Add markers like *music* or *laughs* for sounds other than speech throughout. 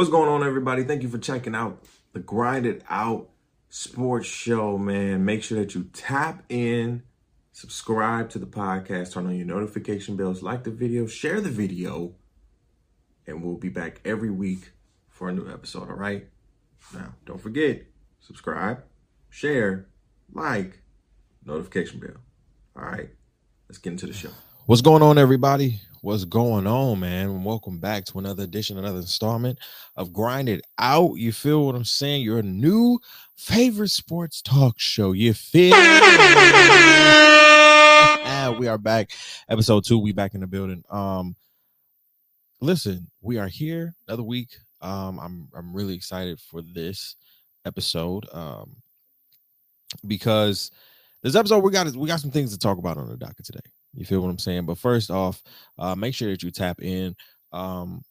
What's going on, everybody? Thank you for checking out the Grind It Out Sports Show, man. Make sure that you tap in, subscribe to the podcast, turn on your notification bells, like the video, share the video, and we'll be back every week for a new episode, all right? Now, don't forget, subscribe, share, like, notification bell. All right, let's get into the show. What's going on, everybody? What's going on, man? Welcome back to another edition, another installment of Grind It Out. You feel what I'm saying? Your new favorite sports talk show. You feel? *laughs* We are back. Episode two. We back in the building. Um, listen, we are here another week. Um, I'm I'm really excited for this episode. Um, because this episode we got we got some things to talk about on the docket today. You feel what I'm saying? But first off, uh, make sure that you tap in um,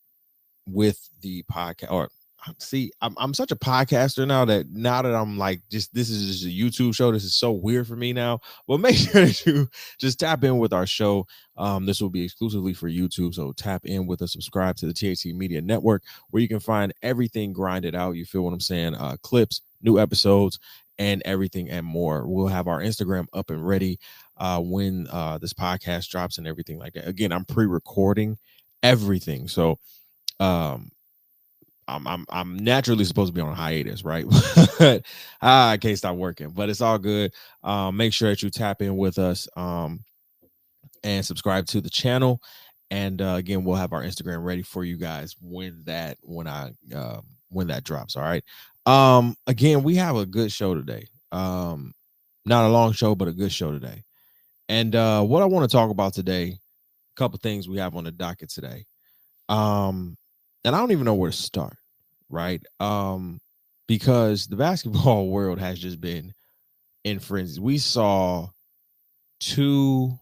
with the podcast. Or see, I'm I'm such a podcaster now that now that I'm like just this is just a YouTube show. This is so weird for me now. But make *laughs* sure that you just tap in with our show. Um, this will be exclusively for YouTube. So tap in with us, subscribe to the THC Media Network, where you can find everything grinded out. You feel what I'm saying? Uh, clips, new episodes, and everything and more. We'll have our Instagram up and ready uh, when uh, this podcast drops and everything like that. Again, I'm pre-recording everything, so um, I'm I'm I'm naturally supposed to be on hiatus, right? *laughs* ah, I can't stop working, but it's all good. Um, make sure that you tap in with us um, and subscribe to the channel. And uh, again, we'll have our Instagram ready for you guys when that when I uh, when that drops. All right. Um, again, we have a good show today. Um, not a long show, but a good show today. And uh, what I want to talk about today, a couple things we have on the docket today. Um, and I don't even know where to start, right? Um, because the *laughs* basketball world has just been in frenzy. We saw two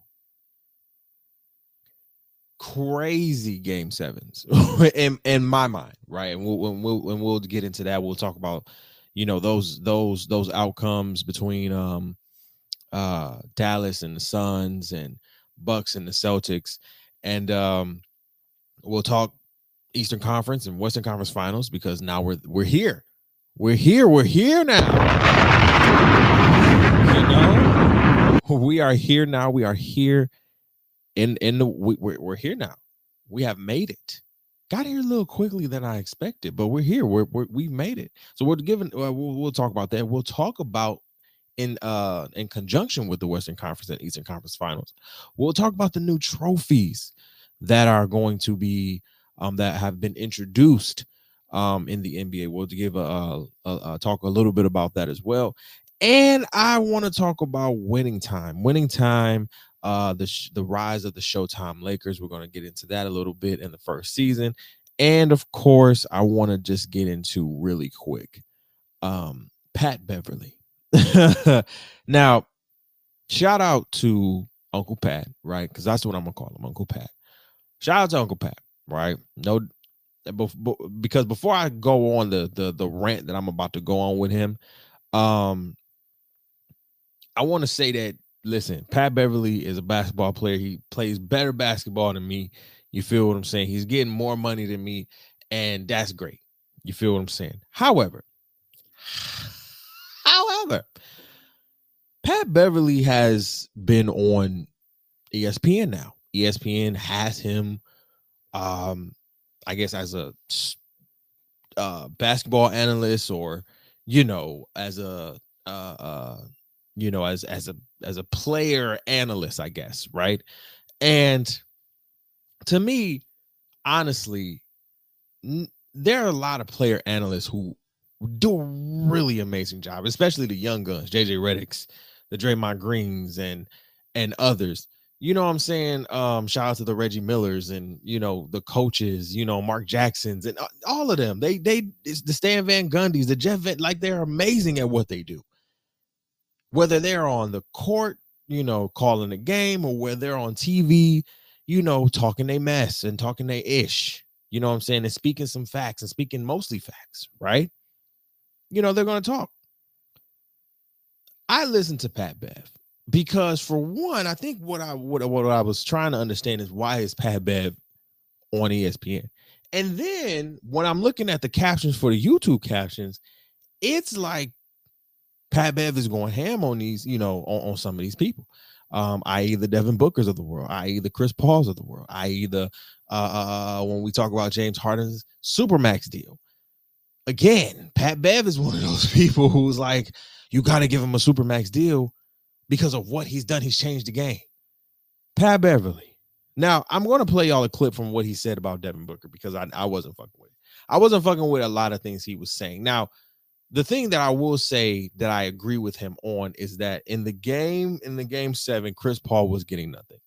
crazy game sevens *laughs* in in my mind, right? And we'll, when we'll when we'll get into that, we'll talk about you know those those those outcomes between um uh Dallas and the Suns and Bucks and the Celtics, and um we'll talk Eastern Conference and Western Conference Finals because now we're we're here, we're here, we're here now. You know, we are here now. We are here in in the we, we're, we're here now. We have made it. Got here a little quickly than I expected, but we're here. We're, we're we've made it. So we're given. Uh, we'll, we'll talk about that. We'll talk about in uh in conjunction with the Western Conference and Eastern Conference Finals. We'll talk about the new trophies that are going to be um that have been introduced um in the NBA. We'll give a, a, a talk a little bit about that as well. And I want to talk about winning time. Winning time uh the sh- the rise of the Showtime Lakers. We're going to get into that a little bit in the first season. And of course, I want to just get into really quick um Pat Beverley. *laughs* now, shout out to Uncle Pat, right? Because that's what I'm gonna call him, Uncle Pat. Shout out to Uncle Pat, right? No, because before I go on the the the rant that I'm about to go on with him, um, I want to say that listen, Pat Beverley is a basketball player. He plays better basketball than me. You feel what I'm saying? He's getting more money than me, and that's great. You feel what I'm saying? However, however, Pat Beverley has been on ESPN now. ESPN has him, um, I guess, as a uh, basketball analyst, or you know, as a uh, uh, you know, as as a as a player analyst, I guess, right? And to me, honestly, n- there are a lot of player analysts who do a really amazing job, especially the young guns, JJ Redick's, the Draymond Greens, and and others. You know what I'm saying? Um, shout out to the Reggie Millers and you know the coaches, you know Mark Jacksons and all of them. They they the Stan Van Gundy's, the Jeff Van, like they're amazing at what they do. Whether they're on the court, you know, calling a game, or whether they're on TV, you know, talking they mess and talking they ish. You know what I'm saying? And speaking some facts and speaking mostly facts, right? You know, they're going to talk. I listen to Pat Bev because for one, I think what I what, what I was trying to understand is why is Pat Bev on ESPN? And then when I'm looking at the captions for the YouTube captions, it's like Pat Bev is going ham on these, you know, on, on some of these people. Um, i.e. the Devin Bookers of the world, i.e. the Chris Pauls of the world, i.e. the uh, uh, uh when we talk about James Harden's supermax deal. Again, Pat Bev is *laughs* one of those people who's like, you got to give him a supermax deal because of what he's done. He's changed the game. Pat Beverley. Now, I'm going to play y'all a clip from what he said about Devin Booker because I, I wasn't fucking with it. I wasn't fucking with a lot of things he was saying. Now, the thing that I will say that I agree with him on is that in the game, in the game seven, Chris Paul was getting nothing.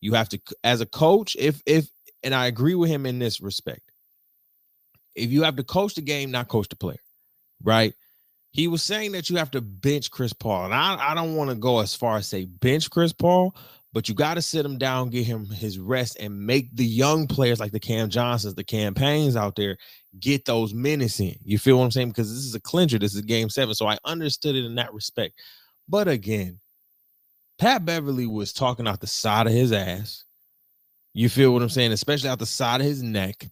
You have to, as a coach, if, if, and I agree with him in this respect. If you have to coach the game, not coach the player, right? He was saying that you have to bench Chris Paul. And I, I don't want to go as far as say bench Chris Paul, but you got to sit him down, get him his rest, and make the young players like the Cam Johnsons, the Cam Paynes out there get those minutes in. You feel what I'm saying? Because this is a clincher. This is game seven. So I understood it in that respect. But again, Pat Beverly was talking out the side of his ass. You feel what I'm saying? Especially out the side of his neck.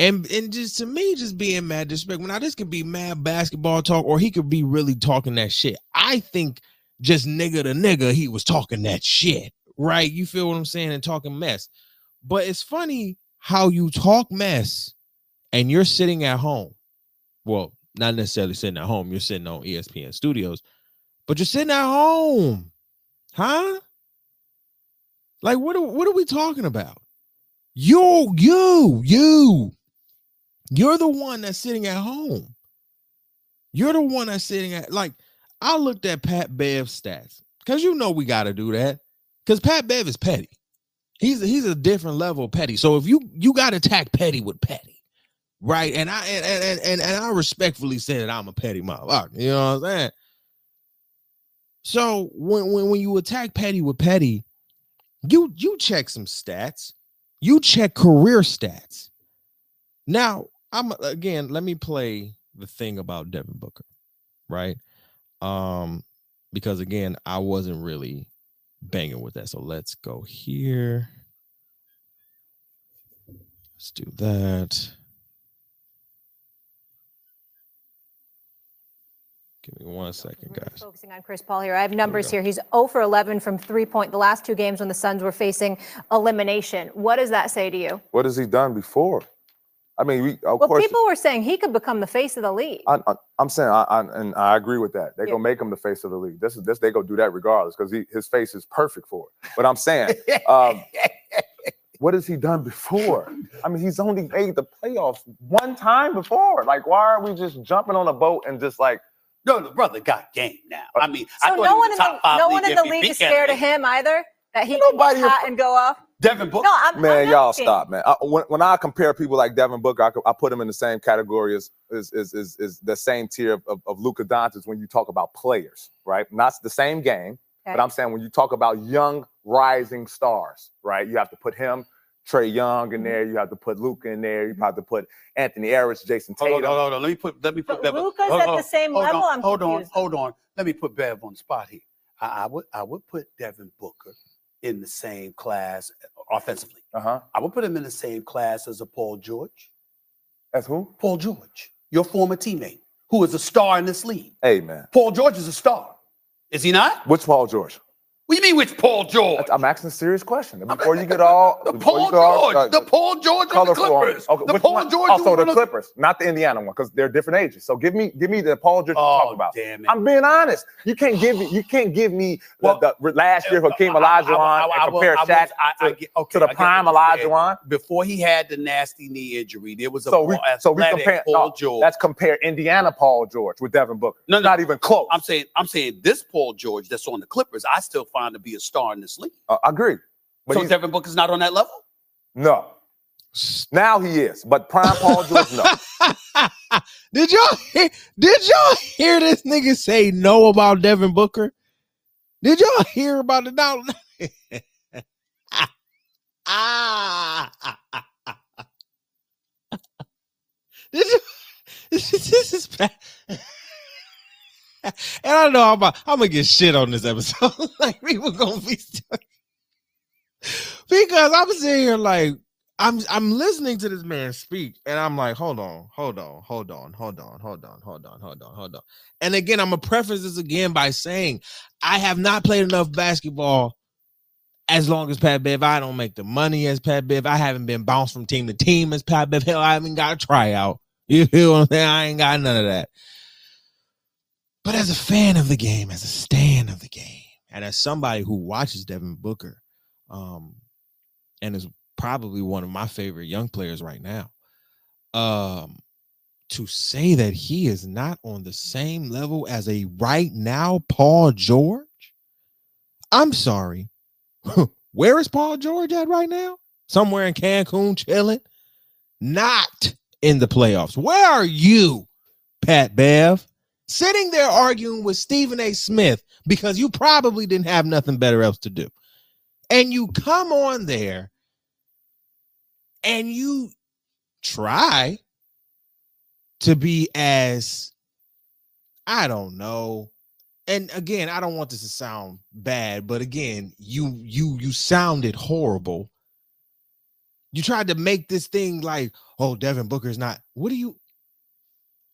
And and just to me, just being mad disrespectful. Now, this could be mad basketball talk, or he could be really talking that shit. I think just nigga to nigga, he was talking that shit right? You feel what I'm saying? And talking mess. But it's funny how you talk mess and you're sitting at home. Well, not necessarily sitting at home, you're sitting on ESPN studios, but you're sitting at home. Huh? Like what are, what are we talking about? You, you, you. You're the one that's sitting at home. You're the one that's sitting at like I looked at Pat Bev's stats because you know we got to do that because Pat Bev is petty. He's he's a different level of petty. So if you you got to attack petty with petty, right? And I and and and, and I respectfully say that I'm a petty motherfucker. You know what I'm saying? So when when when you attack petty with petty, you you check some stats. You check career stats. Now I'm again. Let me play the thing about Devin Booker, right? Um, because again, I wasn't really banging with that. So let's go here. Let's do that. Give me one second, guys. Focusing on Chris Paul here. I have numbers here. He's 0 for 11 from three point the last two games when the Suns were facing elimination. What does that say to you? What has he done before? I mean, we, of well, course. people were saying he could become the face of the league. I, am saying, I, I, and I agree with that. They're yeah. gonna make him the face of the league. This is this. They gonna do that regardless because his face is perfect for it. But I'm saying, *laughs* um, what has he done before? I mean, he's only made the playoffs one time before. Like, why are we just jumping on a boat and just like? No, the brother got game now. I mean, so no one in the no one in the league is scared of him either. That he Nobody can get hot and go off. Devin Booker. No, I'm, man, I'm y'all stop, man. I, when, when I compare people like Devin Booker, I, I put him in the same category as is is is, is the same tier of, of, of Luka Doncic when you talk about players, right? Not the same game, okay. but I'm saying when you talk about young rising stars, right? You have to put him, Trae Young in mm-hmm. there. You have to put Luka in there. You have to put Anthony Harris, Jayson Tatum. Hold on, hold on. Let me put let me put Bev. Luka's hold, at hold, the same hold level. On, I'm hold confused. on, hold on. Let me put Bev on the spot here. I, I would I would put Devin Booker in the same class offensively. Uh-huh. I would put him in the same class as a Paul George. As who? Paul George, your former teammate, who is a star in this league. Hey man. Paul George is a star. Is he not? Which Paul George? What do you mean, which Paul George? I'm asking a serious question. Before you get all the Paul George, all, uh, the Paul George of the Clippers. Okay, the Paul one? George. Also, the Clippers, not the Indiana one, because they're different ages. So give me, give me the Paul George oh, talk about. Damn it. I'm being honest. You can't give me, you can't give me well, the, the, last year Hakeem Olajuwon and compare Shaq to, okay, to the prime Olajuwon. Before he had the nasty knee injury, there was a so we, so we compare Paul no, George. Let's compare Indiana Paul George with Devin Booker. No, no, not even close. I'm saying, I'm saying this Paul George that's on the Clippers, I still find to be a star in this league. Uh, I agree. But so Devin Booker's not on that level? No. Now he is, but prime Paul George, no. *laughs* did y'all hear, did y'all hear this nigga say no about Devin Booker? Did y'all hear about it now? ah, did you, this, *laughs* this is bad. *laughs* and I know I'm, about, I'm gonna get shit on this episode. *laughs* like people gonna be because I'm sitting here like I'm I'm listening to this man speak, and I'm like, hold on, hold on, hold on, hold on, hold on, hold on, hold on, hold on. And again, I'm gonna preface this again by saying I have not played enough basketball as long as Pat Bev. I don't make the money as Pat Bev. I haven't been bounced from team to team as Pat Bev. Hell, I haven't got a tryout. *laughs* You feel what I'm saying? I ain't got none of that. But as a fan of the game, as a stand of the game, and as somebody who watches Devin Booker, um, and is probably one of my favorite young players right now. Um, to say that he is not on the same level as a right now Paul George, I'm sorry. *laughs* Where is Paul George at right now? Somewhere in Cancun chilling, not in the playoffs. Where are you, Pat Bev? Sitting there arguing with Stephen A. Smith because you probably didn't have nothing better else to do. And you come on there and you try to be as I don't know. And again, I don't want this to sound bad, but again, you you you sounded horrible. You tried to make this thing like, oh, Devin Booker's not. What do you?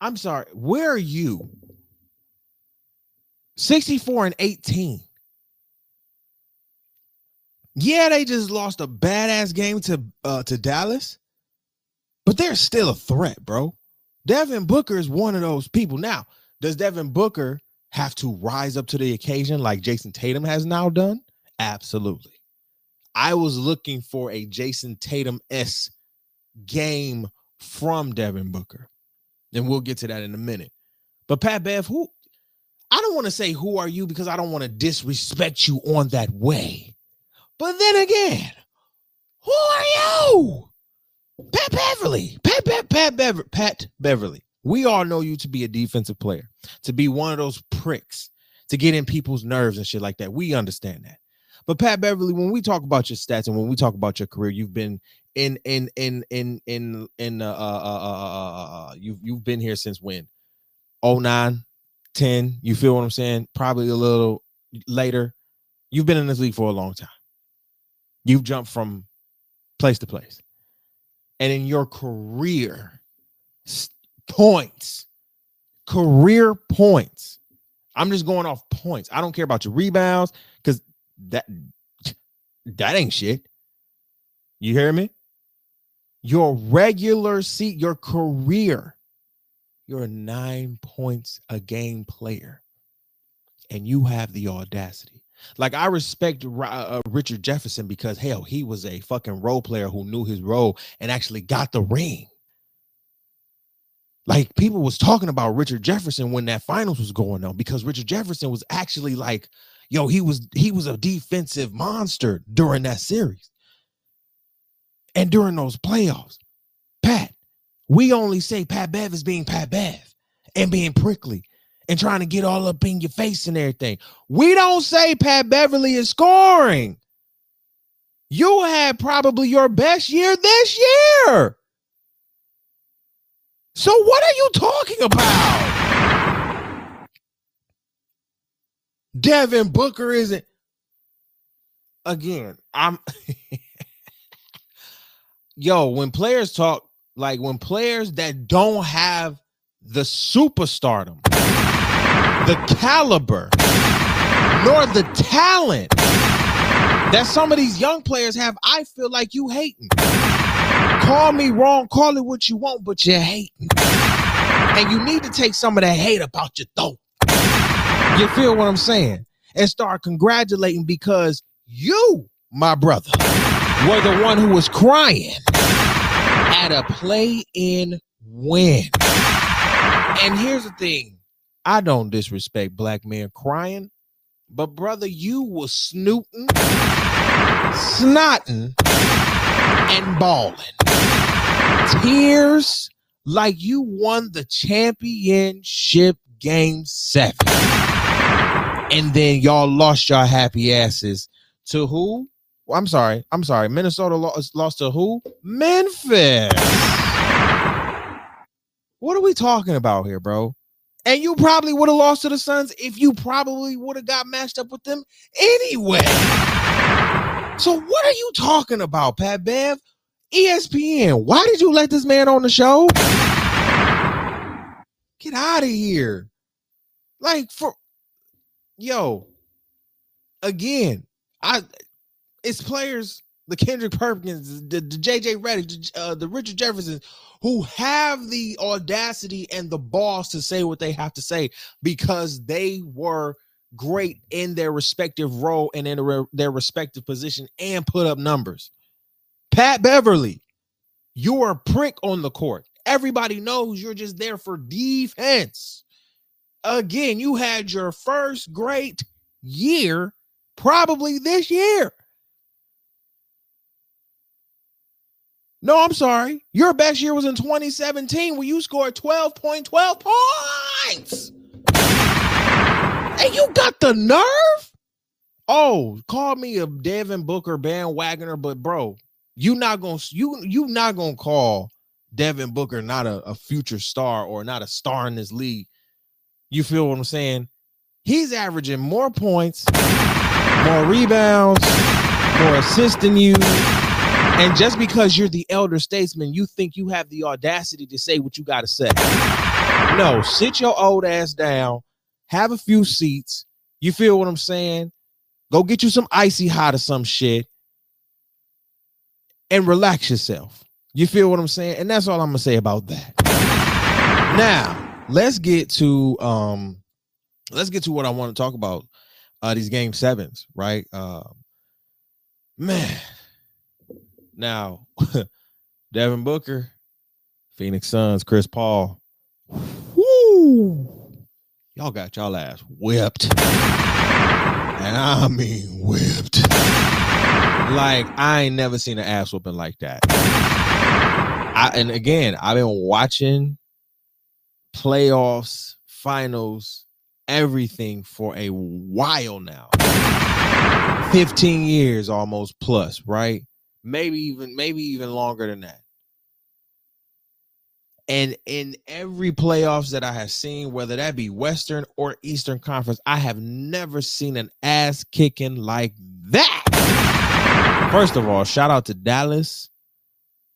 I'm sorry. Where are you? 64 and 18. Yeah, they just lost a badass game to uh, to Dallas, but they're still a threat, bro. Devin Booker is one of those people. Now, does Devin Booker have to rise up to the occasion like Jayson Tatum has now done? Absolutely. I was looking for a Jayson Tatum s game from Devin Booker, and we'll get to that in a minute. But Pat Bev, who I don't want to say who are you because I don't want to disrespect you on that way. But then again, who are you? Pat Beverley. Pat, Pat, Pat, Bever, Pat Beverley. We all know you to be a defensive player, to be one of those pricks, to get in people's nerves and shit like that. We understand that. But Pat Beverley, when we talk about your stats and when we talk about your career, you've been in in in in in in uh, uh, uh, uh you've you've been here since when? 09, 10. You feel what I'm saying? Probably a little later. You've been in this league for a long time. You've jumped from place to place. And in your career points, career points, I'm just going off points. I don't care about your rebounds because that that ain't shit. You hear me? Your regular seat, your career, you're a nine points a game player, and you have the audacity like I respect uh, uh, Richard Jefferson because hell, he was a fucking role player who knew his role and actually got the ring. Like people was talking about Richard Jefferson when that finals was going on because Richard Jefferson was actually like, yo, he was he was a defensive monster during that series. And during those playoffs, Pat, we only say Pat Bev is being Pat Bev and being prickly and trying to get all up in your face and everything. We don't say Pat Beverley is scoring. You had probably your best year this year. So what are you talking about? Devin Booker isn't again. I'm *laughs* yo, when players talk like when players that don't have the superstardom the caliber nor the talent that some of these young players have, I feel like you hating. Call me wrong, call it what you want, but you're hating. And you need to take some of that hate about your throat. You feel what I'm saying? And start congratulating because you, my brother, were the one who was crying at a play in win. And here's the thing I don't disrespect black men crying, but brother, you was snooting, snotting, and bawling. Tears like you won the championship game seven. And then y'all lost your happy asses to who? Well, I'm sorry. I'm sorry. Minnesota lost, lost to who? Memphis. What are we talking about here, bro? And you probably would have lost to the Suns if you probably would have got matched up with them anyway. So what are you talking about, Pat Bev? ESPN, why did you let this man on the show? Get out of here. Like for yo, again, I it's players, the Kendrick Perkins, the, the JJ Redick, the, uh, the Richard Jefferson, who have the audacity and the balls to say what they have to say because they were great in their respective role and in their, their respective position and put up numbers. Pat Beverley, you're a prick on the court. Everybody knows you're just there for defense. Again, you had your first great year probably this year. No, I'm sorry. Your best year was in 2017 where you scored 12.12 points. And you got the nerve? Oh, call me a Devin Booker bandwagoner, but bro, you not gonna you you not gonna call Devin Booker not a, a future star or not a star in this league. You feel what I'm saying? He's averaging more points, more rebounds, more assists than you. And just because you're the elder statesman, you think you have the audacity to say what you got to say. No, sit your old ass down, have a few seats. You feel what I'm saying? Go get you some icy hot or some shit and relax yourself. You feel what I'm saying? And that's all I'm gonna say about that. Now, let's get to um let's get to what I want to talk about. Uh these game sevens, right? Um man. Now, *laughs* Devin Booker, Phoenix Suns, Chris Paul. Woo! Y'all got y'all ass whipped. And I mean whipped. Like I ain't never seen an ass whooping like that. I, and again, I've been watching playoffs, finals, everything for a while now. 15 years almost plus, right? Maybe even maybe even longer than that. And in every playoffs that I have seen, whether that be Western or Eastern Conference, I have never seen an ass kicking like that. First of all, shout out to Dallas.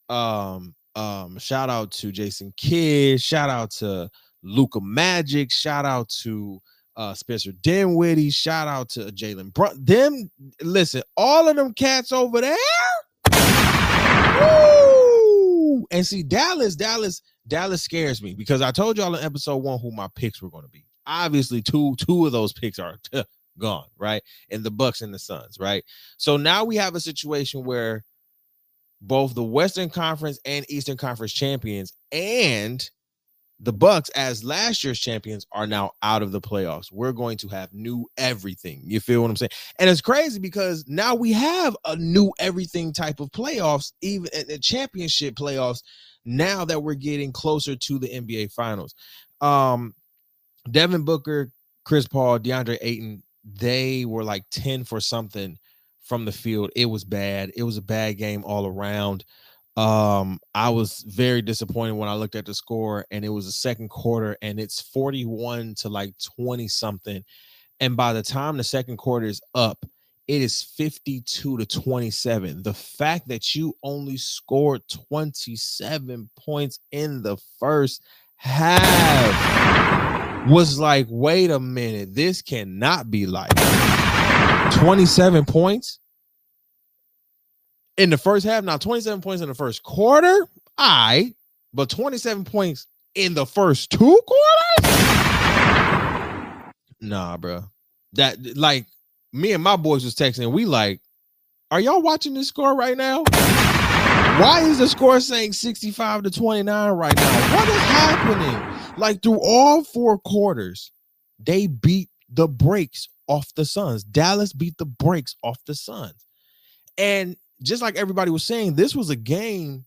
Um, um, shout out to Jason Kidd. Shout out to Luka Magic. Shout out to uh Spencer Dinwiddie. Shout out to Jalen Brun. Them listen, all of them cats over there. And see, Dallas, Dallas, Dallas scares me because I told y'all in episode one who my picks were going to be. Obviously, two two of those picks are *laughs* gone, right? And the Bucks and the Suns, right? So now we have a situation where both the Western Conference and Eastern Conference champions and the Bucks as last year's champions are now out of the playoffs. We're going to have new everything. You feel what I'm saying? And it's crazy because now we have a new everything type of playoffs, even the championship playoffs now that we're getting closer to the NBA finals. Um Devin Booker, Chris Paul, DeAndre Ayton, they were like 10 for something from the field. It was bad. It was a bad game all around. Um, I was very disappointed when I looked at the score and it was the second quarter and it's 41 to like 20 something. And by the time the second quarter is up, it is 52 to 27. The fact that you only scored 27 points in the first half was like, wait a minute, this cannot be like 27 points in the first half. Now, 27 points in the first quarter, I, but 27 points in the first two quarters? Nah, bro. That like me and my boys was texting. We like, are y'all watching this score right now? Why is the score saying 65 to 29 right now? What is happening? Like through all four quarters, they beat the brakes off the Suns. Dallas beat the brakes off the Suns. And just like everybody was saying, this was a game,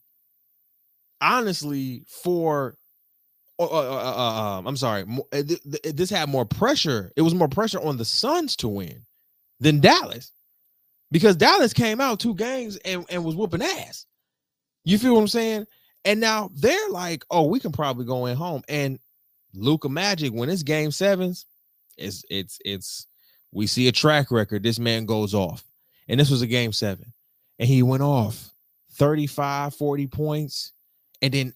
honestly, for. Uh, uh, uh, uh um, I'm sorry. This had more pressure. It was more pressure on the Suns to win than Dallas because Dallas came out two games and, and was whooping ass. You feel what I'm saying? And now they're like, oh, we can probably go in home. And Luka Magic, when it's game sevens, it's it's it's we see a track record. This man goes off. And this was a game seven and he went off 35, 40 points, and then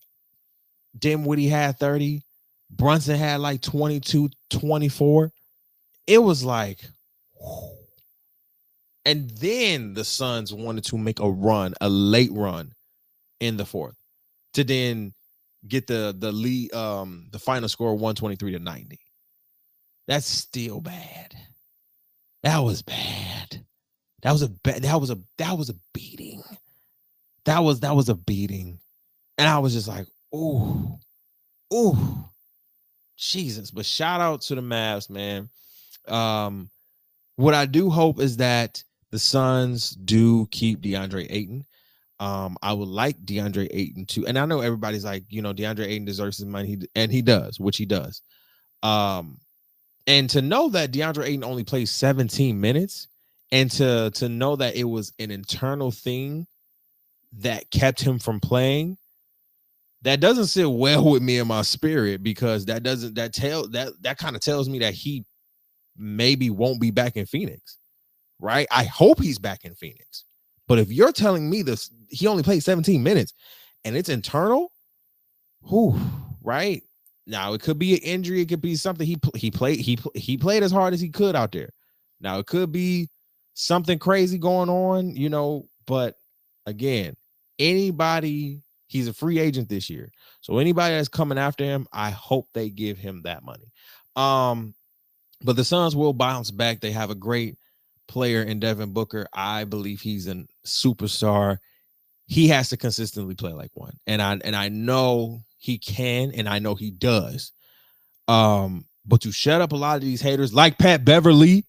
Dinwiddie had 30, Brunson had like 22, 24. It was like, and then the Suns wanted to make a run, a late run in the fourth to then get the the lead um the final score 123 to 90. That's still bad. That was bad. That was a that was a that was a beating. That was that was a beating. And I was just like, ooh, ooh, Jesus. But shout out to the Mavs, man. Um, what I do hope is that the Suns do keep DeAndre Ayton. Um, I would like DeAndre Ayton to, and I know everybody's like, you know, DeAndre Ayton deserves his money, he, and he does, which he does. Um, and to know that DeAndre Ayton only plays 17 minutes, and to to know that it was an internal thing that kept him from playing, that doesn't sit well with me in my spirit because that doesn't that tell that that kind of tells me that he maybe won't be back in Phoenix, right? I hope he's back in Phoenix. But if you're telling me this, he only played 17 minutes and it's internal, who right? Now it could be an injury, it could be something he he played he he played as hard as he could out there. Now it could be something crazy going on, you know, but again, anybody he's a free agent this year. So anybody that's coming after him, I hope they give him that money. Um but the Suns will bounce back. They have a great player in Devin Booker. I believe he's a superstar. He has to consistently play like one. And I and I know he can and I know he does. Um but to shut up a lot of these haters like Pat Beverley,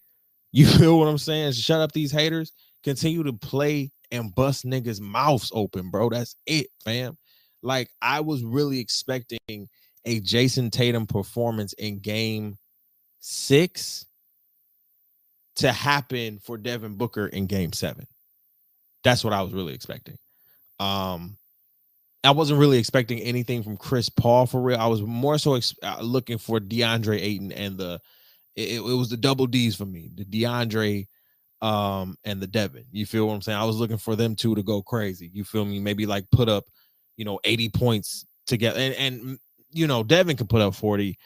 you feel what I'm saying? Shut up these haters, continue to play and bust niggas mouths open, bro. That's it, fam. Like I was really expecting a Jayson Tatum performance in game 6 to happen for Devin Booker in game 7. That's what I was really expecting. Um I wasn't really expecting anything from Chris Paul for real. I was more so ex- uh, looking for DeAndre Ayton and the it, it, was the double D's for me, the DeAndre um and the Devin. You feel what I'm saying? I was looking for them two to go crazy. You feel me? Maybe like put up, you know, 80 points together. And and you know, Devin could put up 40.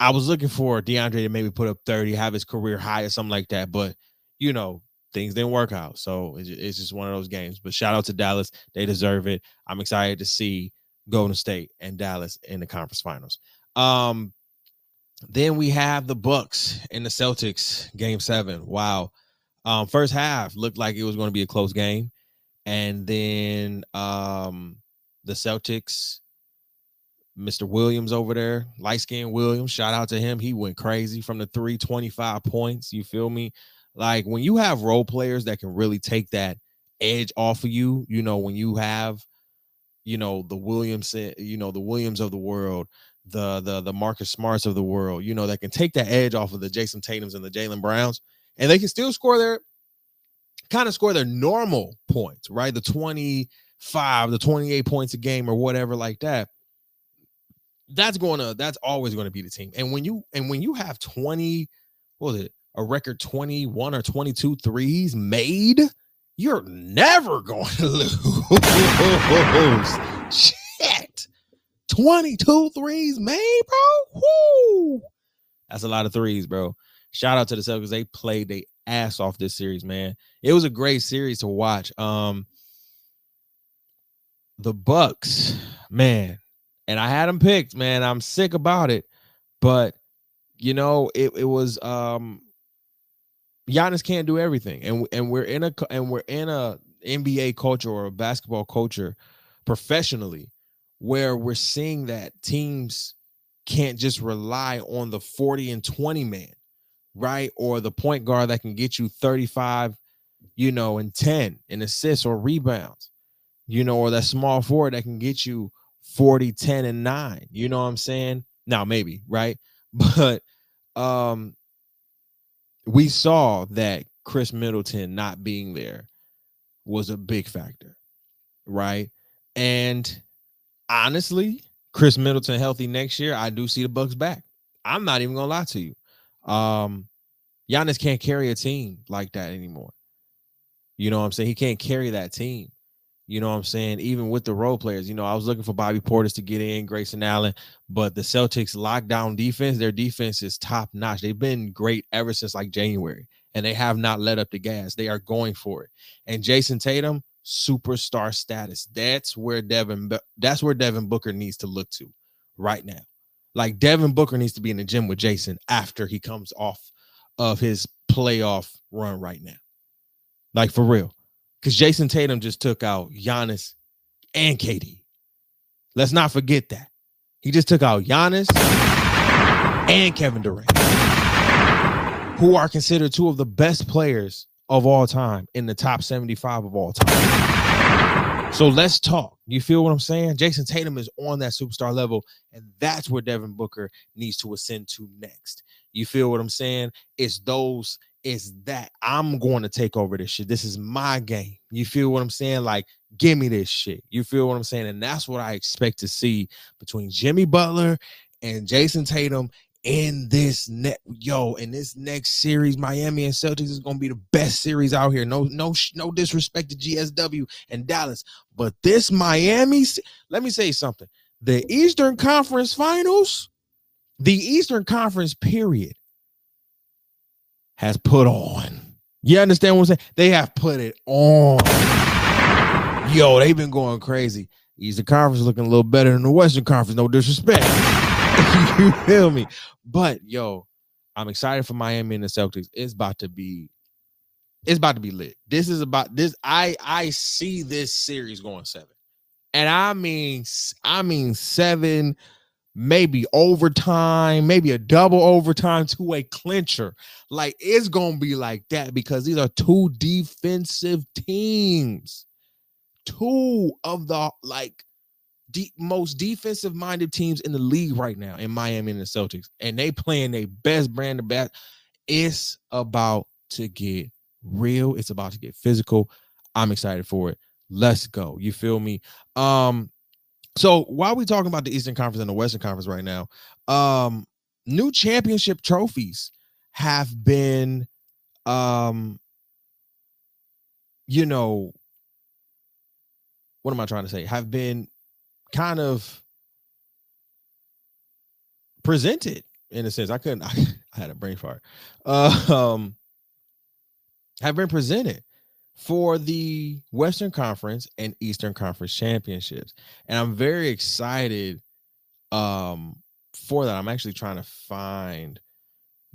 I was looking for DeAndre to maybe put up 30, have his career high or something like that. But you know, things didn't work out. So it's, it's just one of those games. But shout out to Dallas. They deserve it. I'm excited to see Golden State and Dallas in the conference finals. Um, then we have the Bucks and the Celtics game seven. Wow. Um, first half looked like it was going to be a close game. And then um the Celtics, Mr. Williams over there, light skinned Williams, shout out to him. He went crazy from the 325 points. You feel me? Like when you have role players that can really take that edge off of you, you know, when you have, you know, the Williams, you know, the Williams of the world, the the the Marcus Smarts of the world, you know, that can take that edge off of the Jayson Tatum's and the Jalen Browns, and they can still score their kind of score their normal points, right? The 25, the 28 points a game or whatever like that. That's going to that's always going to be the team. And when you and when you have 20, what was it? a record 21 or 22 threes made, you're never *laughs* going to lose. Shit. 22 threes made, bro. Woo. That's a lot of threes, bro. Shout out to the Celtics. They played their ass off this series, man. It was a great series to watch. Um, the Bucks, man, and I had them picked, man. I'm sick about it, but you know, it, it was um Giannis can't do everything, and and we're in a and we're in a NBA culture or a basketball culture professionally where we're seeing that teams can't just rely on the 40 and 20 man, right? Or the point guard that can get you 35, you know, and 10 in assists or rebounds, you know, or that small forward that can get you 40, 10, and 9. You know what I'm saying? Now, maybe, right? *laughs* But um we saw that Khris Middleton not being there was a big factor, right? And honestly, Khris Middleton healthy next year, I do see the Bucks back. I'm not even gonna lie to you. Um, Giannis can't carry a team like that anymore. You know what I'm saying? He can't carry that team. You know what I'm saying? Even with the role players, you know, I was looking for Bobby Portis to get in, Grayson Allen, but the Celtics lockdown defense, their defense is top notch. They've been great ever since like January, and they have not let up the gas. They are going for it. And Jayson Tatum, superstar status. That's where Devin that's where Devin Booker needs to look to right now. Like Devin Booker needs to be in the gym with Jayson after he comes off of his playoff run right now. Like for real. Because Jayson Tatum just took out Giannis and KD. Let's not forget that. He just took out Giannis and Kevin Durant, who are considered two of the best players of all time in the top 75 of all time. So let's talk. You feel what I'm saying? Jayson Tatum is on that superstar level, and that's where Devin Booker needs to ascend to next. You feel what I'm saying? It's those, it's that I'm going to take over this shit. This is my game. You feel what I'm saying? Like, give me this shit. You feel what I'm saying? And that's what I expect to see between Jimmy Butler and Jayson Tatum in this net yo in this next series miami and celtics is going to be the best series out here. No no no disrespect to gsw and dallas but this miami let me say something. The eastern conference finals the eastern conference period has put on. You understand what i'm saying? They have put it on. Yo they've been going crazy. Eastern conference looking a little better than the western conference no disrespect *laughs* you feel me? But yo, I'm excited for Miami and the Celtics. It's about to be it's about to be lit. This is about this. I I see this series going seven. And I mean, I mean seven, maybe overtime, maybe a double overtime to a clincher. Like it's gonna be like that because these are two defensive teams. Two of the like de- most defensive minded teams in the league right now in Miami and the Celtics, and they playing their best brand of bat. It's about to get real. It's about to get physical. I'm excited for it. Let's go. You feel me? Um, so while we're talking about the Eastern Conference and the Western Conference right now, um, new championship trophies have been um you know what am I trying to say? Have been kind of presented in a sense. I couldn't. I, *laughs* I had a brain fart. Uh, um, have been presented for the Western Conference and Eastern Conference championships, and I'm very excited um for that. I'm actually trying to find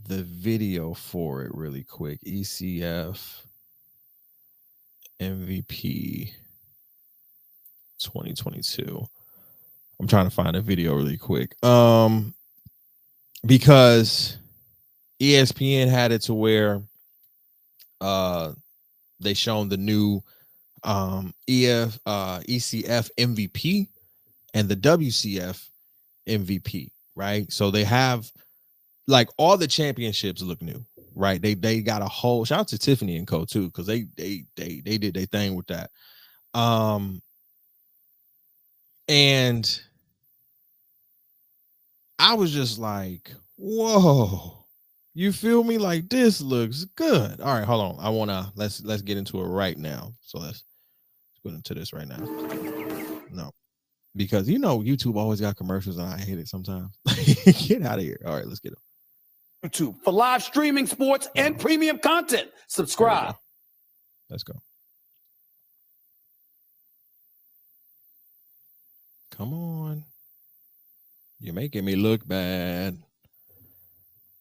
the video for it really quick. ECF MVP 2022. I'm trying to find a video really quick. Um, because ESPN had it to where uh they shown the new um EF uh ECF MVP and the WCF MVP, right? So they have like all the championships look new, right? They they got a whole shout out to Tiffany and Co too, because they they they they did their thing with that. Um and I was just like, whoa. You feel me? Like this looks good. All right, hold on. I wanna let's let's get into it right now. So let's go into this right now. No, because you know YouTube always got commercials and I hate it sometimes. *laughs* get out of here. All right, let's get it. YouTube for live streaming sports and premium content. Subscribe. Let's go. Come on. You're making me look bad.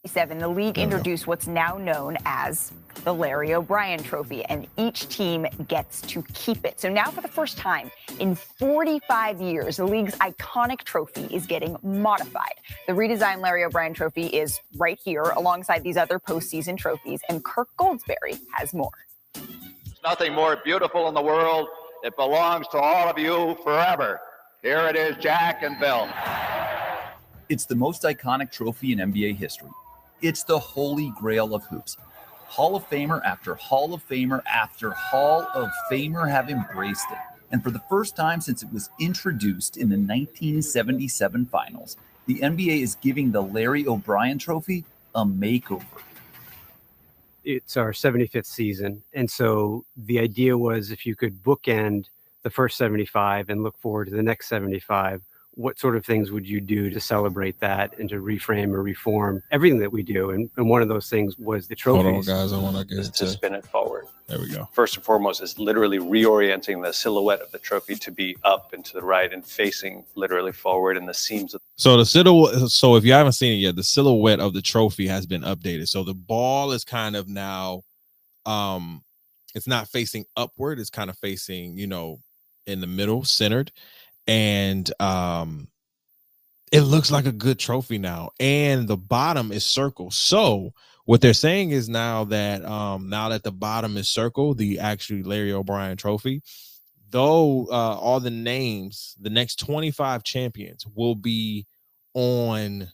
Seven, the league introduced what's now known as the Larry O'Brien Trophy, and each team gets to keep it. So now, for the first time in 45 years, the league's iconic trophy is getting modified. The redesigned Larry O'Brien Trophy is right here alongside these other postseason trophies, and Kirk Goldsberry has more. There's nothing more beautiful in the world. It belongs to all of you forever. Here it is, Jack and Bill. It's the most iconic trophy in NBA history. It's the holy grail of hoops. Hall of Famer after Hall of Famer after Hall of Famer have embraced it. And for the first time since it was introduced in the 1977 finals, the NBA is giving the Larry O'Brien trophy a makeover. It's our 75th season. And so the idea was if you could bookend the first 75 and look forward to the next 75, what sort of things would you do to celebrate that and to reframe or reform everything that we do? And, and one of those things was the trophy. Hold on, guys. I want to get to to. spin it forward. There we go. First and foremost is literally reorienting the silhouette of the trophy to be up and to the right and facing literally forward and the seams of So the silhouette. So if you haven't seen it yet, the silhouette of the trophy has been updated. So the ball is kind of now, um, it's not facing upward. It's kind of facing, you know, in the middle, centered, and um, it looks like a good trophy now. And the bottom is circle. So what they're saying is now that um now that the bottom is circle, the actually Larry O'Brien trophy, though uh all the names, the next 25 champions will be on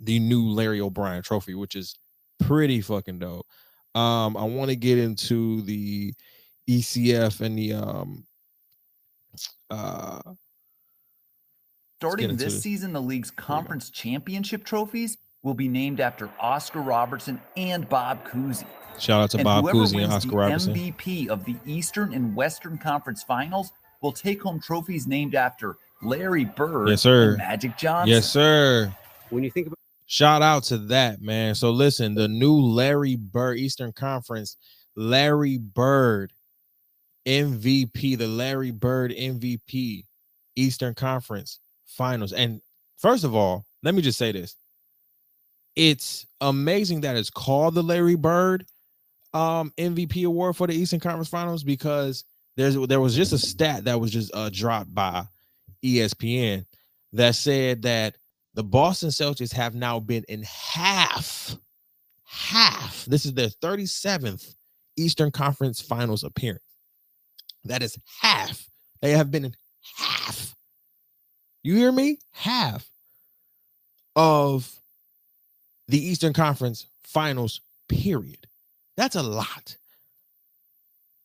the new Larry O'Brien trophy, which is pretty fucking dope. Um, I want to get into the ECF and the um uh Starting this it. season, the league's conference championship trophies will be named after Oscar Robertson and Bob Cousy. shout out to and Bob whoever Cousy and wins Oscar the Robertson. MVP of the Eastern and Western Conference Finals will take home trophies named after Larry Bird Yes, sir. and Magic Johnson. Yes, sir. When you think about Shout out to that, man. So listen, the new Larry Bird Eastern Conference, Larry Bird MVP, the Larry Bird MVP Eastern Conference Finals. And first of all, let me just say this. It's amazing that it's called the Larry Bird um MVP award for the Eastern Conference Finals because there's there was just a stat that was just uh dropped by ESPN that said that the Boston Celtics have now been in half, half. This is their 37th Eastern Conference Finals appearance. That is half. They have been in. You hear me? Half of the Eastern Conference Finals, period. That's a lot.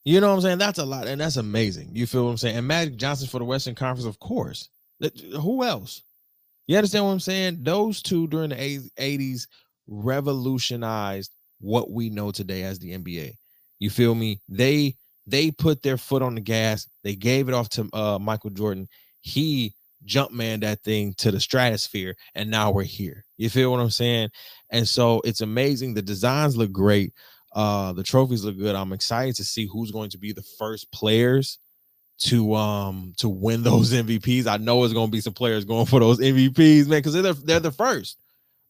You know what I'm saying? That's a lot, and that's amazing. You feel what I'm saying? And Magic Johnson for the Western Conference, of course. Who else? You understand what I'm saying? Those two during the 80s- 80s revolutionized what we know today as the NBA. You feel me? They they put their foot on the gas. They gave it off to uh, Michael Jordan. He jump man that thing to the stratosphere, and now we're here. You feel what I'm saying? And so it's amazing. The designs look great. Uh, the trophies look good. I'm excited to see who's going to be the first players to um to win *laughs* those MVPs. I know it's gonna be some players going for those MVPs, man, because they're the, they're the first,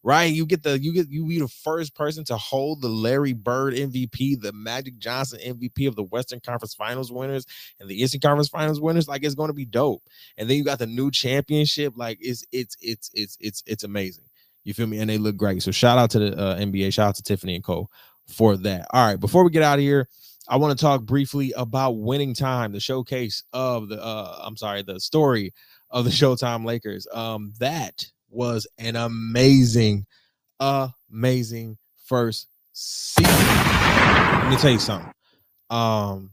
right? You get the you get you be the first person to hold the Larry Bird MVP, the Magic Johnson MVP of the Western Conference Finals winners and the Eastern Conference Finals winners. Like it's gonna be dope. And then you got the new championship. Like it's it's it's it's it's it's amazing. You feel me? And they look great. So shout out to the uh, NBA. Shout out to Tiffany and Co for that. All right, before we get out of here. I want to talk briefly about winning time, the showcase of the uh I'm sorry, the story of the Showtime Lakers. Um that was an amazing amazing first season. Let me tell you something. Um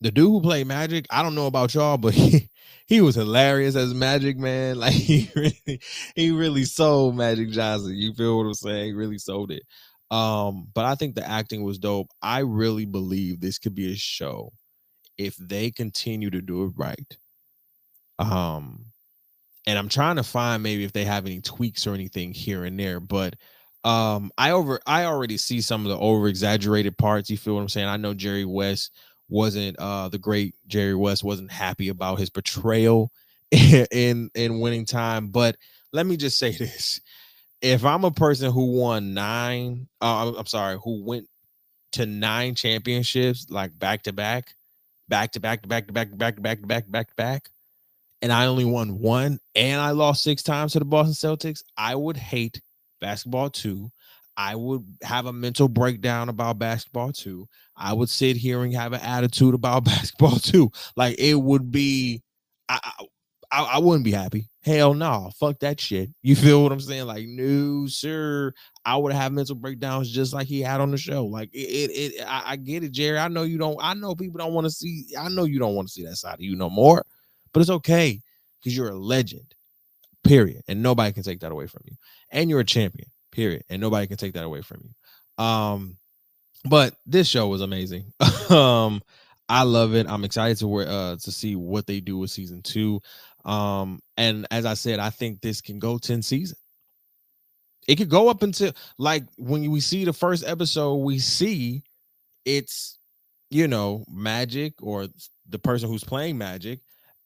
the dude who played Magic, I don't know about y'all, but *laughs* he, he was hilarious as Magic, man. *laughs* Like he really he really sold Magic Johnson. You feel what I'm saying? He really sold it. Um, but I think the acting was dope. I really believe this could be a show if they continue to do it right. Um, and I'm trying to find maybe if they have any tweaks or anything here and there, but um, I over I already see some of the over exaggerated parts. You feel what I'm saying? I know Jerry West wasn't uh the great Jerry West wasn't happy about his portrayal *laughs* in in winning time, but let me just say *laughs* this if I'm a person who won nine, uh, I'm- I'm sorry, who went to nine championships like back to back, back to back to back to back to back to back to back to back to back, and I only won one and I lost six times to the Boston Celtics, I would hate basketball too. I would have a mental breakdown about basketball too. I would sit here and have an attitude about *laughs* basketball too. Like it would be, I, I, I, wouldn't be happy. Hell no, fuck that shit. *laughs* You feel what I'm saying? Like, no, sir. I would have mental breakdowns just like he had on the show. Like it, it, it I, I get it, Jerry. I know you don't. I know people don't want to see. I know you don't want to see that side of you no more. But it's okay because you're a legend. Period, and nobody can take that away from you. And you're a champion. Period, and nobody can take that away from you. Um, but this show was amazing. *laughs* um, I love it. I'm excited to uh to see what they do with season two. Um, and as I said, I think this can go 10 seasons. It could go up until like when we see the first episode, we see it's you know magic or the person who's playing magic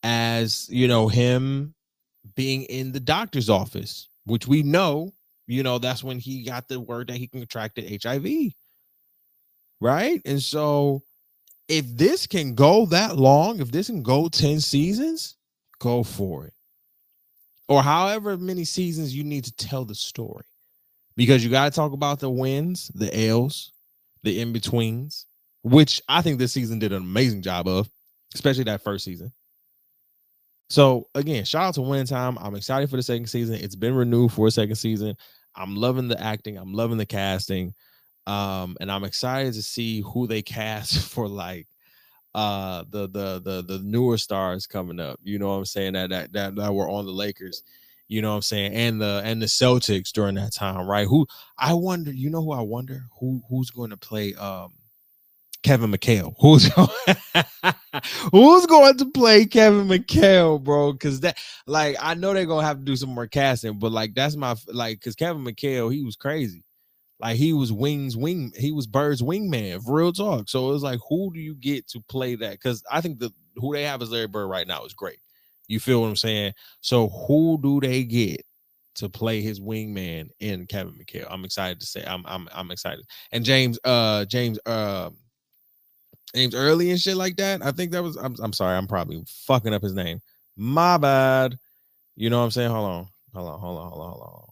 as you know him being in the doctor's office, which we know, you know, that's when he got the word that he contracted HIV. Right. And so if this can go that long, if this can go 10 seasons, go for it. Or however many seasons you need to tell the story. Because you got to talk about the wins, the L's, the in betweens, which I think this season did an amazing job of, especially that first season. So again, shout out to Winning Time. I'm excited for the second season. It's been renewed for a second season. I'm loving the acting. I'm loving the casting. Um, and I'm excited to see who they cast *laughs* for like uh the the the the newer stars coming up. You know what I'm saying? That that that, that were on the Lakers. You know what I'm saying? And the and the Celtics during that time, right? Who I wonder, you know who I wonder who who's going to play um Kevin McHale. *laughs* Who's who's going to play Kevin McHale, bro? Because that, like, I know they're gonna have to do some more casting, but like, that's my like, because Kevin McHale, he was crazy. Like he was wings wing, he was Bird's wingman, for real talk. So it was like, who do you get to play that? Because I think the who they have as Larry Bird right now is great. You feel what I'm saying? So who do they get to play his wingman in Kevin McHale? I'm excited to say I'm I'm I'm excited. And James uh James uh James Early and shit like that. I think that was. I'm, I'm sorry. I'm probably fucking up his name. My bad. You know what I'm saying? Hold on. Hold on. Hold on. Hold on. Hold on.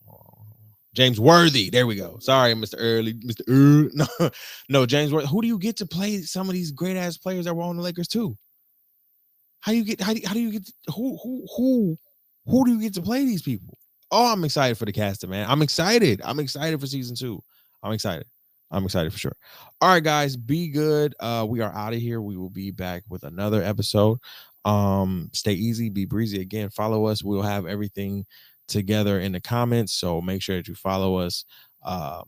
James Worthy. There we go. Sorry, Mr. Early. Mr. Early. *laughs* No, no, James Worthy. Who do you get to play some of these great ass players that were on the Lakers too? How do you get? How do, how do you get? Who who who who do you get to play these people? Oh, I'm excited for the casting, man. I'm excited. I'm excited for season two. I'm excited. I'm excited for sure. All right, guys, be good. Uh, we are out of here. We will be back with another episode. Um, stay easy, be breezy. Again, follow us. We'll have everything together in the comments. So make sure that you follow us um,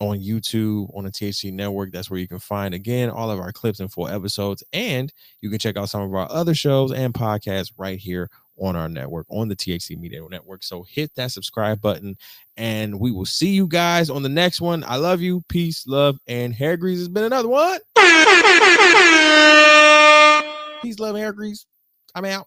on YouTube, on the THC network. That's where you can find again all of our clips and full episodes. And you can check out some of our other shows and podcasts right here on our network, on the THC Media Network. So hit that subscribe button, and we will see you guys on the next one. I love you. Peace, love, and hair grease has been another one. *laughs* Peace, love, hair grease. I'm out.